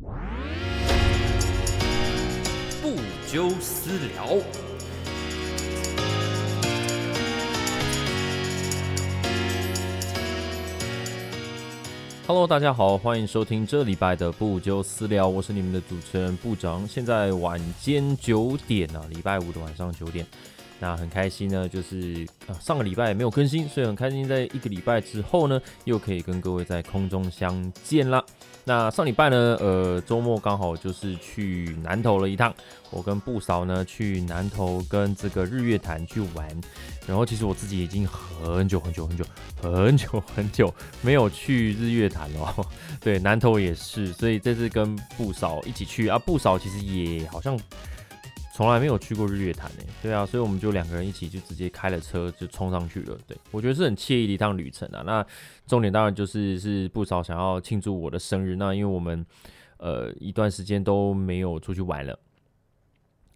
不纠私聊。Hello，大家好，欢迎收听这礼拜的不纠私聊，我是你们的主持人部长。现在晚间九点啊，礼拜五的晚上九点。那很开心呢，就是上个礼拜没有更新，所以很开心在一个礼拜之后呢，又可以跟各位在空中相见啦。那上礼拜呢，呃周末刚好就是去南投了一趟，我跟布少呢去南投跟这个日月潭去玩，然后其实我自己已经很久很久很久很久很久没有去日月潭了，对南投也是，所以这次跟布少一起去啊，布少其实也好像。从来没有去过日月潭诶，对啊，所以我们就两个人一起就直接开了车就冲上去了。对我觉得是很惬意的一趟旅程啊。那重点当然就是是不少想要庆祝我的生日。那因为我们呃一段时间都没有出去玩了，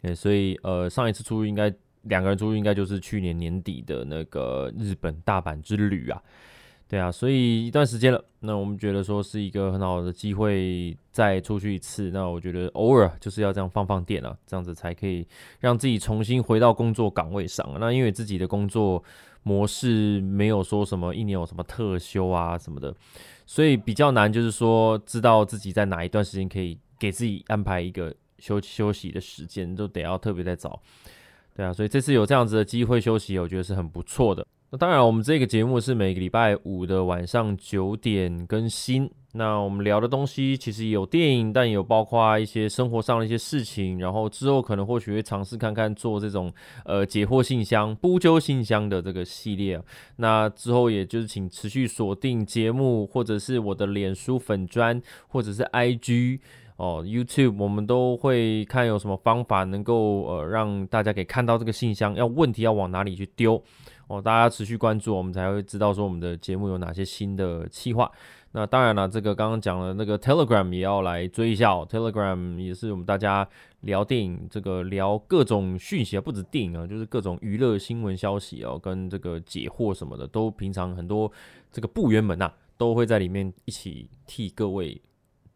对，所以呃上一次出去应该两个人出去应该就是去年年底的那个日本大阪之旅啊。对啊，所以一段时间了，那我们觉得说是一个很好的机会，再出去一次。那我觉得偶尔就是要这样放放电啊，这样子才可以让自己重新回到工作岗位上。那因为自己的工作模式没有说什么一年有什么特休啊什么的，所以比较难，就是说知道自己在哪一段时间可以给自己安排一个休休息的时间，都得要特别在找。对啊，所以这次有这样子的机会休息，我觉得是很不错的。那当然，我们这个节目是每个礼拜五的晚上九点更新。那我们聊的东西其实有电影，但有包括一些生活上的一些事情。然后之后可能或许会尝试看看做这种呃解惑信箱、不揪信箱的这个系列。那之后也就是请持续锁定节目，或者是我的脸书粉砖，或者是 IG 哦 YouTube，我们都会看有什么方法能够呃让大家可以看到这个信箱，要问题要往哪里去丢。哦，大家持续关注，我们才会知道说我们的节目有哪些新的企划。那当然了，这个刚刚讲了那个 Telegram 也要来追一下哦。Telegram 也是我们大家聊电影，这个聊各种讯息啊，不止电影啊，就是各种娱乐新闻消息哦，跟这个解惑什么的，都平常很多这个部员们呐，都会在里面一起替各位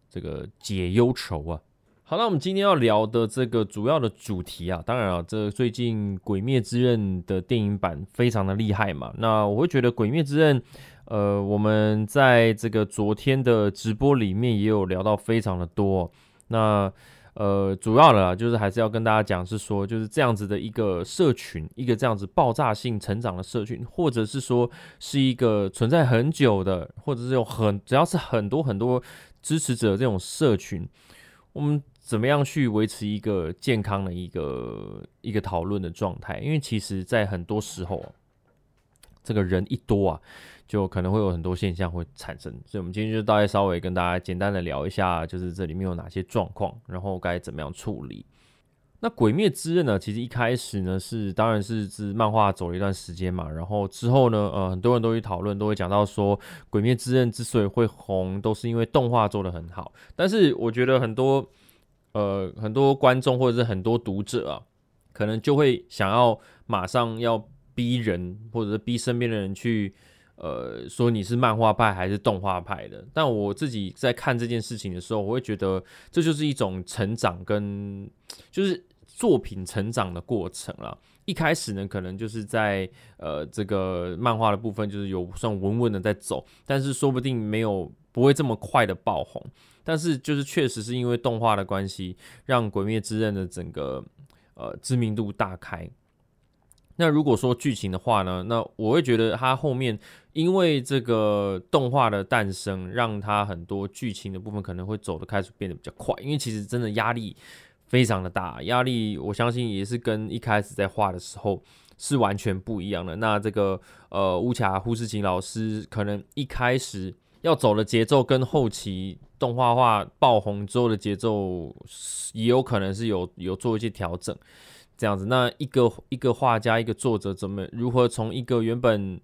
这个解忧愁啊。好，那我们今天要聊的这个主要的主题啊，当然啊，这最近《鬼灭之刃》的电影版非常的厉害嘛。那我会觉得《鬼灭之刃》，呃，我们在这个昨天的直播里面也有聊到非常的多。那呃，主要的啊就是还是要跟大家讲，是说就是这样子的一个社群，一个这样子爆炸性成长的社群，或者是说是一个存在很久的，或者是有很只要是很多很多支持者这种社群，我们。怎么样去维持一个健康的一个一个讨论的状态？因为其实，在很多时候，这个人一多啊，就可能会有很多现象会产生。所以，我们今天就大概稍微跟大家简单的聊一下，就是这里面有哪些状况，然后该怎么样处理。那《鬼灭之刃》呢？其实一开始呢，是当然是自漫画走了一段时间嘛，然后之后呢，呃，很多人都会讨论，都会讲到说，《鬼灭之刃》之所以会红，都是因为动画做的很好。但是，我觉得很多。呃，很多观众或者是很多读者啊，可能就会想要马上要逼人，或者是逼身边的人去，呃，说你是漫画派还是动画派的。但我自己在看这件事情的时候，我会觉得这就是一种成长跟就是作品成长的过程了。一开始呢，可能就是在呃这个漫画的部分，就是有算稳稳的在走，但是说不定没有不会这么快的爆红。但是就是确实是因为动画的关系，让《鬼灭之刃》的整个呃知名度大开。那如果说剧情的话呢，那我会觉得它后面因为这个动画的诞生，让它很多剧情的部分可能会走的开始变得比较快。因为其实真的压力非常的大，压力我相信也是跟一开始在画的时候是完全不一样的。那这个呃乌卡呼士琴老师可能一开始要走的节奏跟后期。动画化爆红之后的节奏也有可能是有有做一些调整，这样子。那一个一个画家一个作者怎么如何从一个原本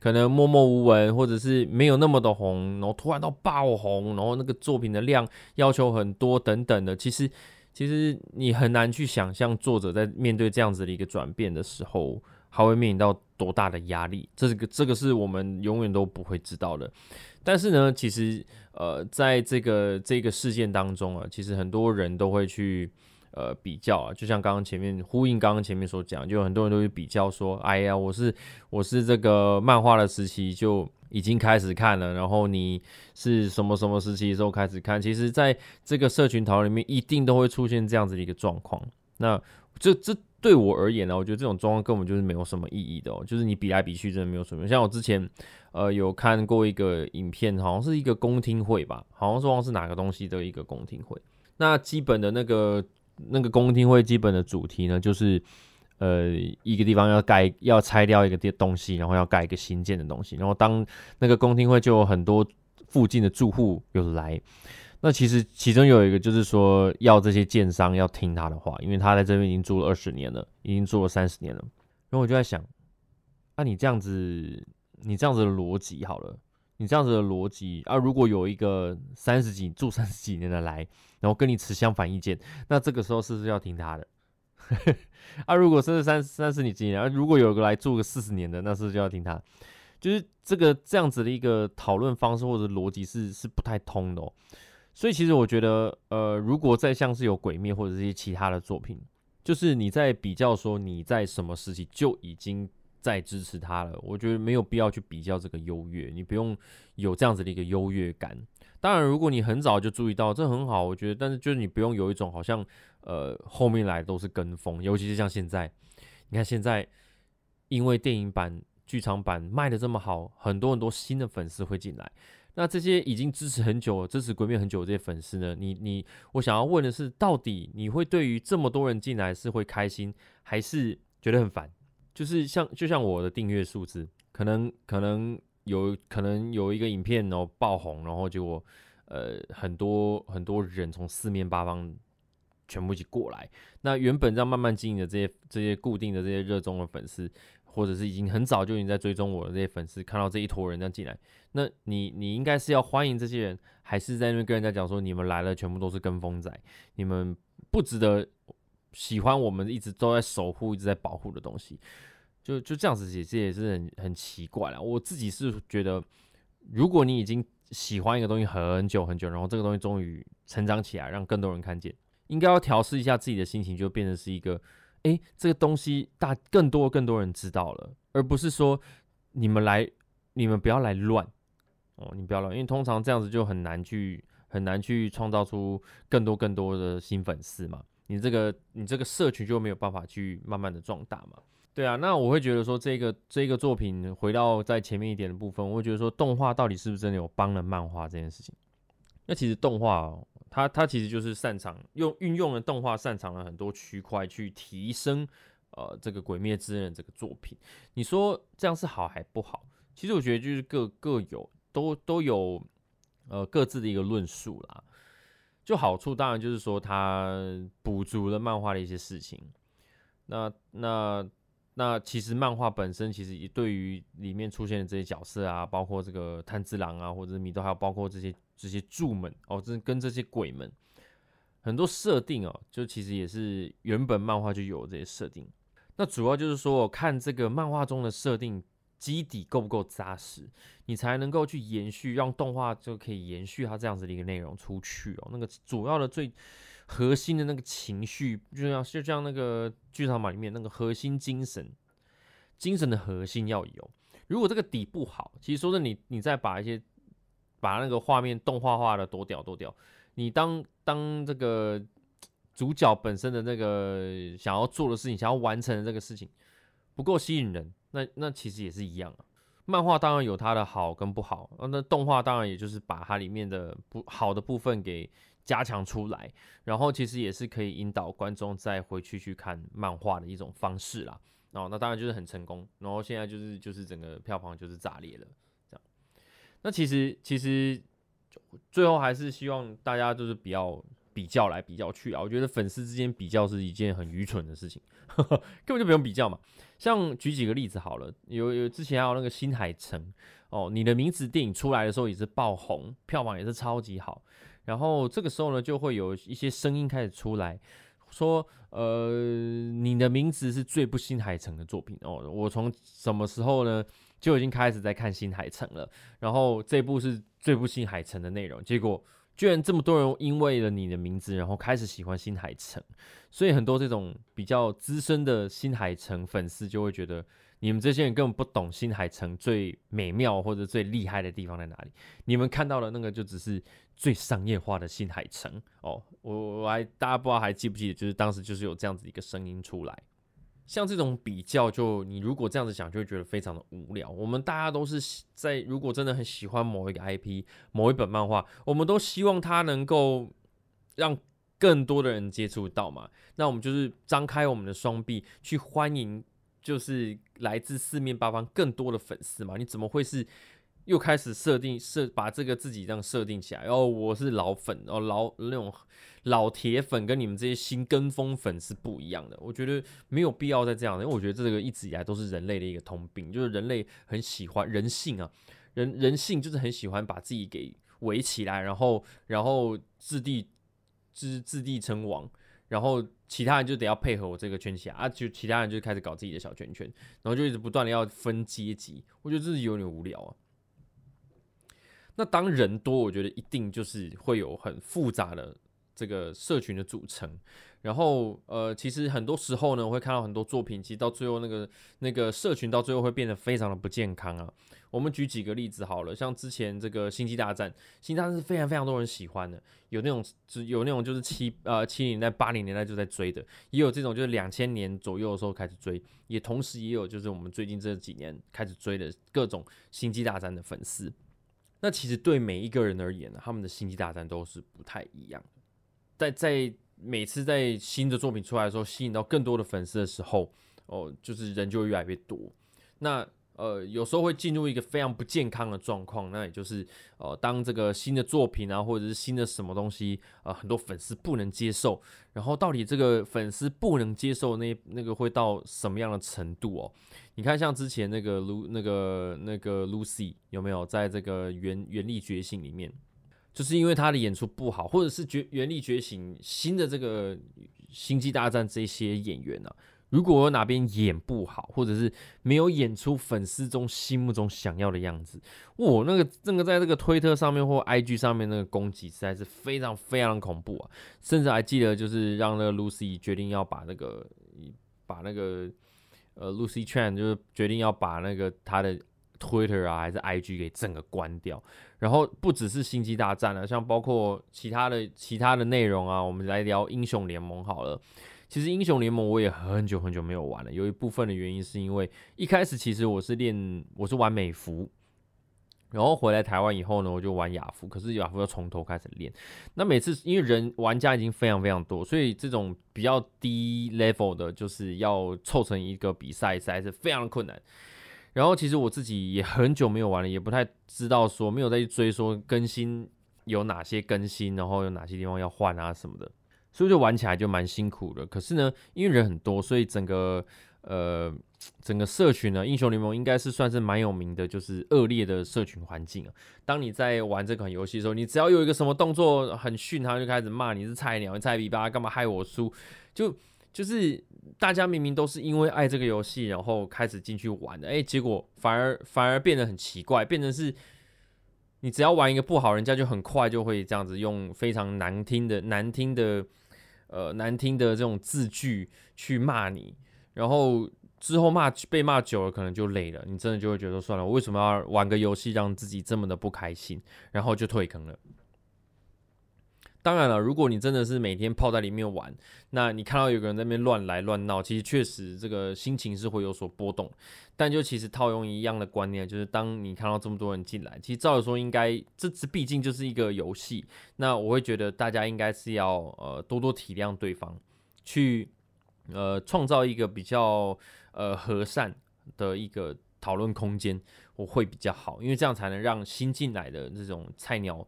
可能默默无闻或者是没有那么的红，然后突然到爆红，然后那个作品的量要求很多等等的，其实其实你很难去想象作者在面对这样子的一个转变的时候，还会面临到多大的压力，这个这个是我们永远都不会知道的。但是呢，其实呃，在这个这个事件当中啊，其实很多人都会去呃比较啊，就像刚刚前面呼应刚刚前面所讲，就很多人都会比较说，哎呀，我是我是这个漫画的时期就已经开始看了，然后你是什么什么时期的时候开始看？其实，在这个社群讨论里面，一定都会出现这样子的一个状况。那这这。对我而言呢，我觉得这种状况根本就是没有什么意义的哦。就是你比来比去，真的没有什么。像我之前，呃，有看过一个影片，好像是一个公听会吧，好像说是哪个东西的一个公听会。那基本的那个那个公听会基本的主题呢，就是呃一个地方要盖要拆掉一个地东西，然后要盖一个新建的东西。然后当那个公听会就有很多附近的住户有来。那其实其中有一个就是说，要这些建商要听他的话，因为他在这边已经住了二十年了，已经住了三十年了。然后我就在想，那你这样子，你这样子的逻辑好了，你这样子的逻辑啊，如果有一个三十几住三十几年的来，然后跟你持相反意见，那这个时候是不是要听他的？啊，如果是三三十几年，啊如果有个来住个四十年的，那是不是就要听他？就是这个这样子的一个讨论方式或者逻辑是是不太通的哦。所以其实我觉得，呃，如果再像是有鬼灭或者这些其他的作品，就是你在比较说你在什么时期就已经在支持他了，我觉得没有必要去比较这个优越，你不用有这样子的一个优越感。当然，如果你很早就注意到，这很好，我觉得，但是就是你不用有一种好像，呃，后面来都是跟风，尤其是像现在，你看现在因为电影版、剧场版卖的这么好，很多很多新的粉丝会进来。那这些已经支持很久、支持鬼灭很久的这些粉丝呢？你你，我想要问的是，到底你会对于这么多人进来是会开心，还是觉得很烦？就是像就像我的订阅数字，可能可能有可能有一个影片哦爆红，然后结果呃很多很多人从四面八方全部一起过来。那原本这样慢慢经营的这些这些固定的这些热衷的粉丝。或者是已经很早就已经在追踪我的这些粉丝，看到这一坨人这样进来，那你你应该是要欢迎这些人，还是在那边跟人家讲说你们来了全部都是跟风仔，你们不值得喜欢我们一直都在守护、一直在保护的东西？就就这样子解释也是很很奇怪了。我自己是觉得，如果你已经喜欢一个东西很久很久，然后这个东西终于成长起来，让更多人看见，应该要调试一下自己的心情，就变成是一个。哎，这个东西大更多更多人知道了，而不是说你们来，你们不要来乱哦，你不要乱，因为通常这样子就很难去很难去创造出更多更多的新粉丝嘛，你这个你这个社群就没有办法去慢慢的壮大嘛。对啊，那我会觉得说这个这个作品回到在前面一点的部分，我会觉得说动画到底是不是真的有帮了漫画这件事情？那其实动画哦。他他其实就是擅长用运用了动画，擅长了很多区块去提升呃这个《鬼灭之刃》这个作品。你说这样是好还不好？其实我觉得就是各各有都都有呃各自的一个论述啦。就好处当然就是说它补足了漫画的一些事情。那那那其实漫画本身其实也对于里面出现的这些角色啊，包括这个炭治郎啊，或者是米豆，还有包括这些。这些柱们哦，这跟这些鬼们很多设定哦，就其实也是原本漫画就有这些设定。那主要就是说，看这个漫画中的设定基底够不够扎实，你才能够去延续，让动画就可以延续它这样子的一个内容出去哦。那个主要的最核心的那个情绪，就像就像那个剧场版里面那个核心精神，精神的核心要有。如果这个底不好，其实说是，你你再把一些。把那个画面动画化的多屌多屌，你当当这个主角本身的那个想要做的事情，想要完成的这个事情不够吸引人，那那其实也是一样啊。漫画当然有它的好跟不好，那动画当然也就是把它里面的不好的部分给加强出来，然后其实也是可以引导观众再回去去看漫画的一种方式啦。哦，那当然就是很成功，然后现在就是就是整个票房就是炸裂了。这样那其实其实最后还是希望大家就是不要比较来比较去啊！我觉得粉丝之间比较是一件很愚蠢的事情，根本就不用比较嘛。像举几个例子好了，有有之前还有那个新海诚哦，你的名字电影出来的时候也是爆红，票房也是超级好。然后这个时候呢，就会有一些声音开始出来，说，呃，你的名字是最不新海诚的作品哦。我从什么时候呢就已经开始在看新海诚了，然后这部是最不新海诚的内容，结果。居然这么多人因为了你的名字，然后开始喜欢新海诚，所以很多这种比较资深的新海诚粉丝就会觉得，你们这些人根本不懂新海诚最美妙或者最厉害的地方在哪里。你们看到的那个就只是最商业化的新海诚哦。我我还大家不知道还记不记得，就是当时就是有这样子一个声音出来。像这种比较，就你如果这样子想，就会觉得非常的无聊。我们大家都是在如果真的很喜欢某一个 IP、某一本漫画，我们都希望它能够让更多的人接触到嘛。那我们就是张开我们的双臂去欢迎，就是来自四面八方更多的粉丝嘛。你怎么会是？又开始设定设把这个自己这样设定起来，然后我是老粉哦，老那种老铁粉，跟你们这些新跟风粉是不一样的。我觉得没有必要再这样，因为我觉得这个一直以来都是人类的一个通病，就是人类很喜欢人性啊，人人性就是很喜欢把自己给围起来，然后然后自地自自地称王，然后其他人就得要配合我这个圈起来啊，就其他人就开始搞自己的小圈圈，然后就一直不断的要分阶级，我觉得这是有点无聊啊。那当人多，我觉得一定就是会有很复杂的这个社群的组成。然后，呃，其实很多时候呢，我会看到很多作品，其实到最后那个那个社群到最后会变得非常的不健康啊。我们举几个例子好了，像之前这个《星际大战》，《星际大战》是非常非常多人喜欢的，有那种只有那种就是七呃七零年代八零年代就在追的，也有这种就是两千年左右的时候开始追，也同时也有就是我们最近这几年开始追的各种《星际大战》的粉丝。那其实对每一个人而言呢，他们的星际大战都是不太一样的。在在每次在新的作品出来的时候，吸引到更多的粉丝的时候，哦，就是人就会越来越多。那呃，有时候会进入一个非常不健康的状况，那也就是呃，当这个新的作品啊，或者是新的什么东西，呃，很多粉丝不能接受，然后到底这个粉丝不能接受那那个会到什么样的程度哦？你看，像之前那个卢那个那个 Lucy 有没有在这个原原力觉醒里面，就是因为他的演出不好，或者是觉原力觉醒新的这个星际大战这些演员呢？如果哪边演不好，或者是没有演出粉丝中心目中想要的样子，哇，那个那个在这个推特上面或 IG 上面那个攻击实在是非常非常恐怖啊！甚至还记得就是让那个 Lucy 决定要把那个把那个呃 Lucy Chan 就是决定要把那个他的 Twitter 啊还是 IG 给整个关掉，然后不只是星际大战了，像包括其他的其他的内容啊，我们来聊英雄联盟好了。其实英雄联盟我也很久很久没有玩了，有一部分的原因是因为一开始其实我是练我是玩美服，然后回来台湾以后呢，我就玩亚服，可是亚服要从头开始练。那每次因为人玩家已经非常非常多，所以这种比较低 level 的，就是要凑成一个比赛赛是非常困难。然后其实我自己也很久没有玩了，也不太知道说没有再去追说更新有哪些更新，然后有哪些地方要换啊什么的。所以就玩起来就蛮辛苦的。可是呢，因为人很多，所以整个呃整个社群呢，英雄联盟应该是算是蛮有名的，就是恶劣的社群环境啊。当你在玩这款游戏的时候，你只要有一个什么动作很逊，他就开始骂你是菜鸟、菜逼吧，干嘛害我输？就就是大家明明都是因为爱这个游戏，然后开始进去玩的，哎，结果反而反而变得很奇怪，变成是。你只要玩一个不好，人家就很快就会这样子用非常难听的、难听的、呃难听的这种字句去骂你，然后之后骂被骂久了，可能就累了，你真的就会觉得算了，我为什么要玩个游戏让自己这么的不开心，然后就退坑了。当然了，如果你真的是每天泡在里面玩，那你看到有个人在那边乱来乱闹，其实确实这个心情是会有所波动。但就其实套用一样的观念，就是当你看到这么多人进来，其实照理说应该这这毕竟就是一个游戏，那我会觉得大家应该是要呃多多体谅对方，去呃创造一个比较呃和善的一个讨论空间，我会比较好，因为这样才能让新进来的这种菜鸟。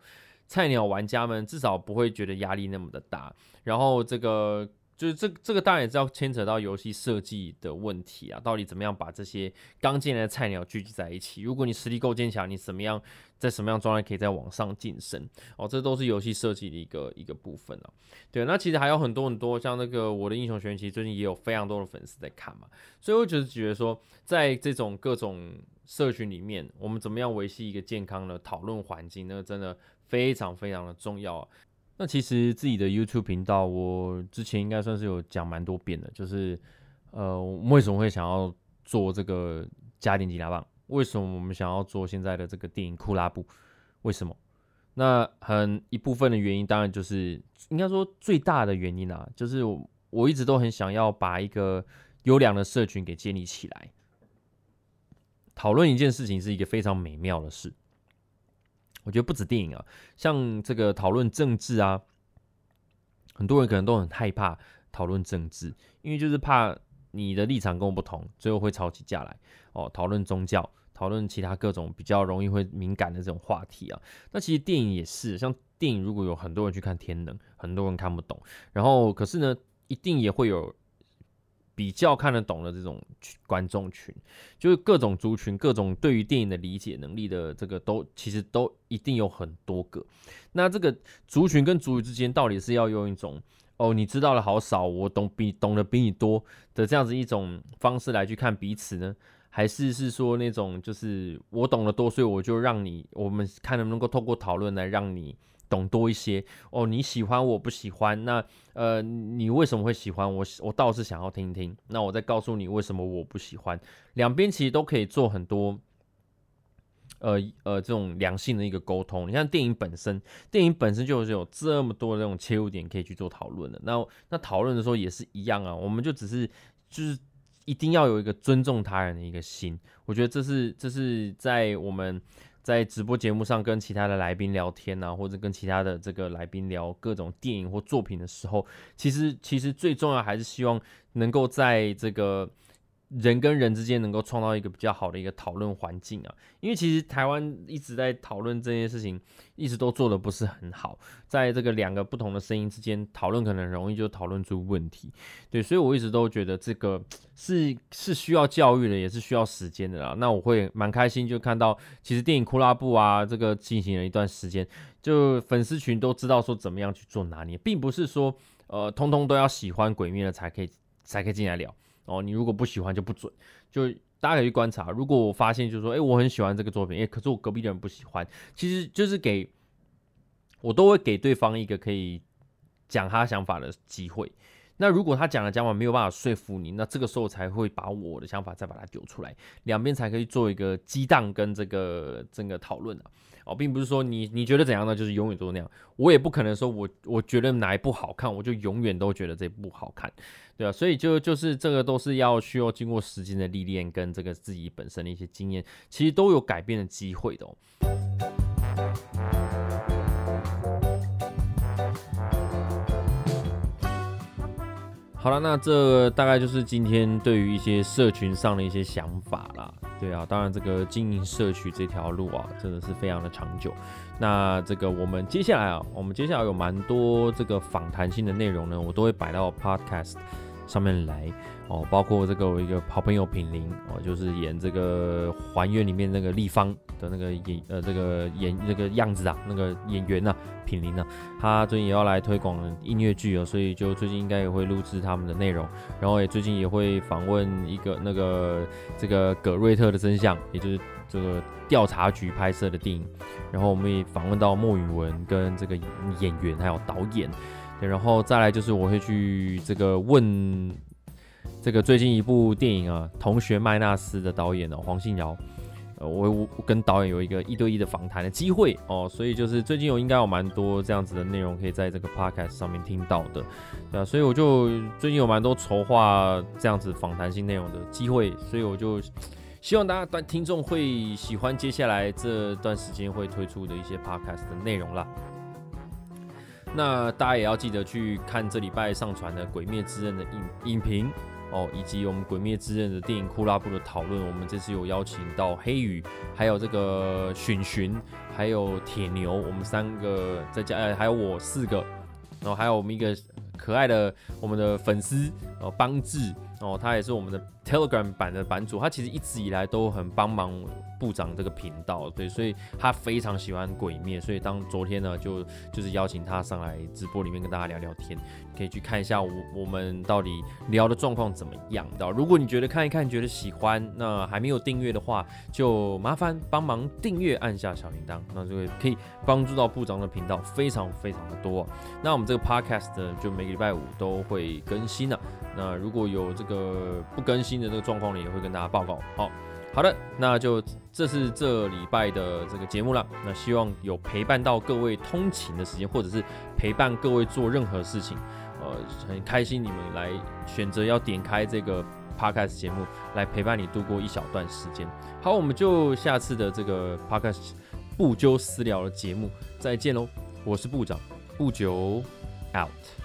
菜鸟玩家们至少不会觉得压力那么的大，然后这个就是这这个当然也是要牵扯到游戏设计的问题啊，到底怎么样把这些刚进来的菜鸟聚集在一起？如果你实力够坚强，你怎么样在什么样状态可以在往上晋升？哦，这都是游戏设计的一个一个部分啊。对，那其实还有很多很多，像那个我的英雄学院，其实最近也有非常多的粉丝在看嘛，所以我就是觉得说，在这种各种社群里面，我们怎么样维系一个健康的讨论环境，那个真的非常非常的重要。那其实自己的 YouTube 频道，我之前应该算是有讲蛮多遍的，就是呃，为什么会想要做这个家电吉他棒？为什么我们想要做现在的这个电影库拉布？为什么？那很一部分的原因，当然就是应该说最大的原因啊，就是我一直都很想要把一个优良的社群给建立起来，讨论一件事情是一个非常美妙的事。我觉得不止电影啊，像这个讨论政治啊，很多人可能都很害怕讨论政治，因为就是怕你的立场跟我不同，最后会吵起架来哦。讨论宗教，讨论其他各种比较容易会敏感的这种话题啊。那其实电影也是，像电影如果有很多人去看《天能》，很多人看不懂，然后可是呢，一定也会有。比较看得懂的这种观众群，就是各种族群、各种对于电影的理解能力的这个都其实都一定有很多个。那这个族群跟族群之间到底是要用一种哦，你知道的好少，我懂比懂得比你多的这样子一种方式来去看彼此呢？还是是说那种就是我懂得多，所以我就让你我们看能不能够透过讨论来让你。懂多一些哦，你喜欢我不喜欢，那呃，你为什么会喜欢我？我倒是想要听听，那我再告诉你为什么我不喜欢。两边其实都可以做很多，呃呃，这种良性的一个沟通。你像电影本身，电影本身就是有这么多的这种切入点可以去做讨论的。那那讨论的时候也是一样啊，我们就只是就是一定要有一个尊重他人的一个心。我觉得这是这是在我们。在直播节目上跟其他的来宾聊天呐，或者跟其他的这个来宾聊各种电影或作品的时候，其实其实最重要还是希望能够在这个。人跟人之间能够创造一个比较好的一个讨论环境啊，因为其实台湾一直在讨论这件事情，一直都做的不是很好，在这个两个不同的声音之间讨论，可能容易就讨论出问题。对，所以我一直都觉得这个是是需要教育的，也是需要时间的啦。那我会蛮开心，就看到其实电影库拉布啊，这个进行了一段时间，就粉丝群都知道说怎么样去做拿捏，并不是说呃通通都要喜欢鬼灭的才可以才可以进来聊。哦，你如果不喜欢就不准，就大家可以去观察。如果我发现就是说，哎，我很喜欢这个作品，哎，可是我隔壁的人不喜欢，其实就是给我都会给对方一个可以讲他想法的机会。那如果他讲的讲法没有办法说服你，那这个时候才会把我的想法再把它丢出来，两边才可以做一个激荡跟这个整个讨论啊。哦，并不是说你你觉得怎样呢，就是永远都那样。我也不可能说我我觉得哪一部好看，我就永远都觉得这部好看，对啊？所以就就是这个都是要需要经过时间的历练跟这个自己本身的一些经验，其实都有改变的机会的。好了，那这大概就是今天对于一些社群上的一些想法啦。对啊，当然这个经营社区这条路啊，真的是非常的长久。那这个我们接下来啊，我们接下来有蛮多这个访谈性的内容呢，我都会摆到 Podcast 上面来。哦，包括这个我一个好朋友品玲哦，就是演这个《还原》里面那个立方的那个演呃这个演那个样子啊，那个演员呐，品林呢，他最近也要来推广音乐剧哦，所以就最近应该也会录制他们的内容，然后也最近也会访问一个那个这个葛瑞特的真相，也就是这个调查局拍摄的电影，然后我们也访问到莫允文跟这个演员还有导演，然后再来就是我会去这个问。这个最近一部电影啊，《同学麦纳斯》的导演哦，黄信尧，我我跟导演有一个一对一的访谈的机会哦，所以就是最近有应该有蛮多这样子的内容可以在这个 podcast 上面听到的，对啊，所以我就最近有蛮多筹划这样子访谈性内容的机会，所以我就希望大家段听众会喜欢接下来这段时间会推出的一些 podcast 的内容啦。那大家也要记得去看这礼拜上传的《鬼灭之刃》的影影评。哦，以及我们《鬼灭之刃》的电影库拉布的讨论，我们这次有邀请到黑羽，还有这个寻寻，还有铁牛，我们三个再加，呃，还有我四个，然后还有我们一个可爱的我们的粉丝哦，邦志哦，他也是我们的 Telegram 版的版主，他其实一直以来都很帮忙。部长这个频道，对，所以他非常喜欢鬼灭，所以当昨天呢，就就是邀请他上来直播里面跟大家聊聊天，可以去看一下我我们到底聊的状况怎么样的。如果你觉得看一看觉得喜欢，那还没有订阅的话，就麻烦帮忙订阅，按下小铃铛，那就会可以帮助到部长的频道非常非常的多。那我们这个 podcast，就每个礼拜五都会更新了。那如果有这个不更新的这个状况呢，也会跟大家报告。好。好的，那就这是这礼拜的这个节目了。那希望有陪伴到各位通勤的时间，或者是陪伴各位做任何事情。呃，很开心你们来选择要点开这个 podcast 节目来陪伴你度过一小段时间。好，我们就下次的这个 podcast 不揪私聊的节目再见喽。我是部长不久 out。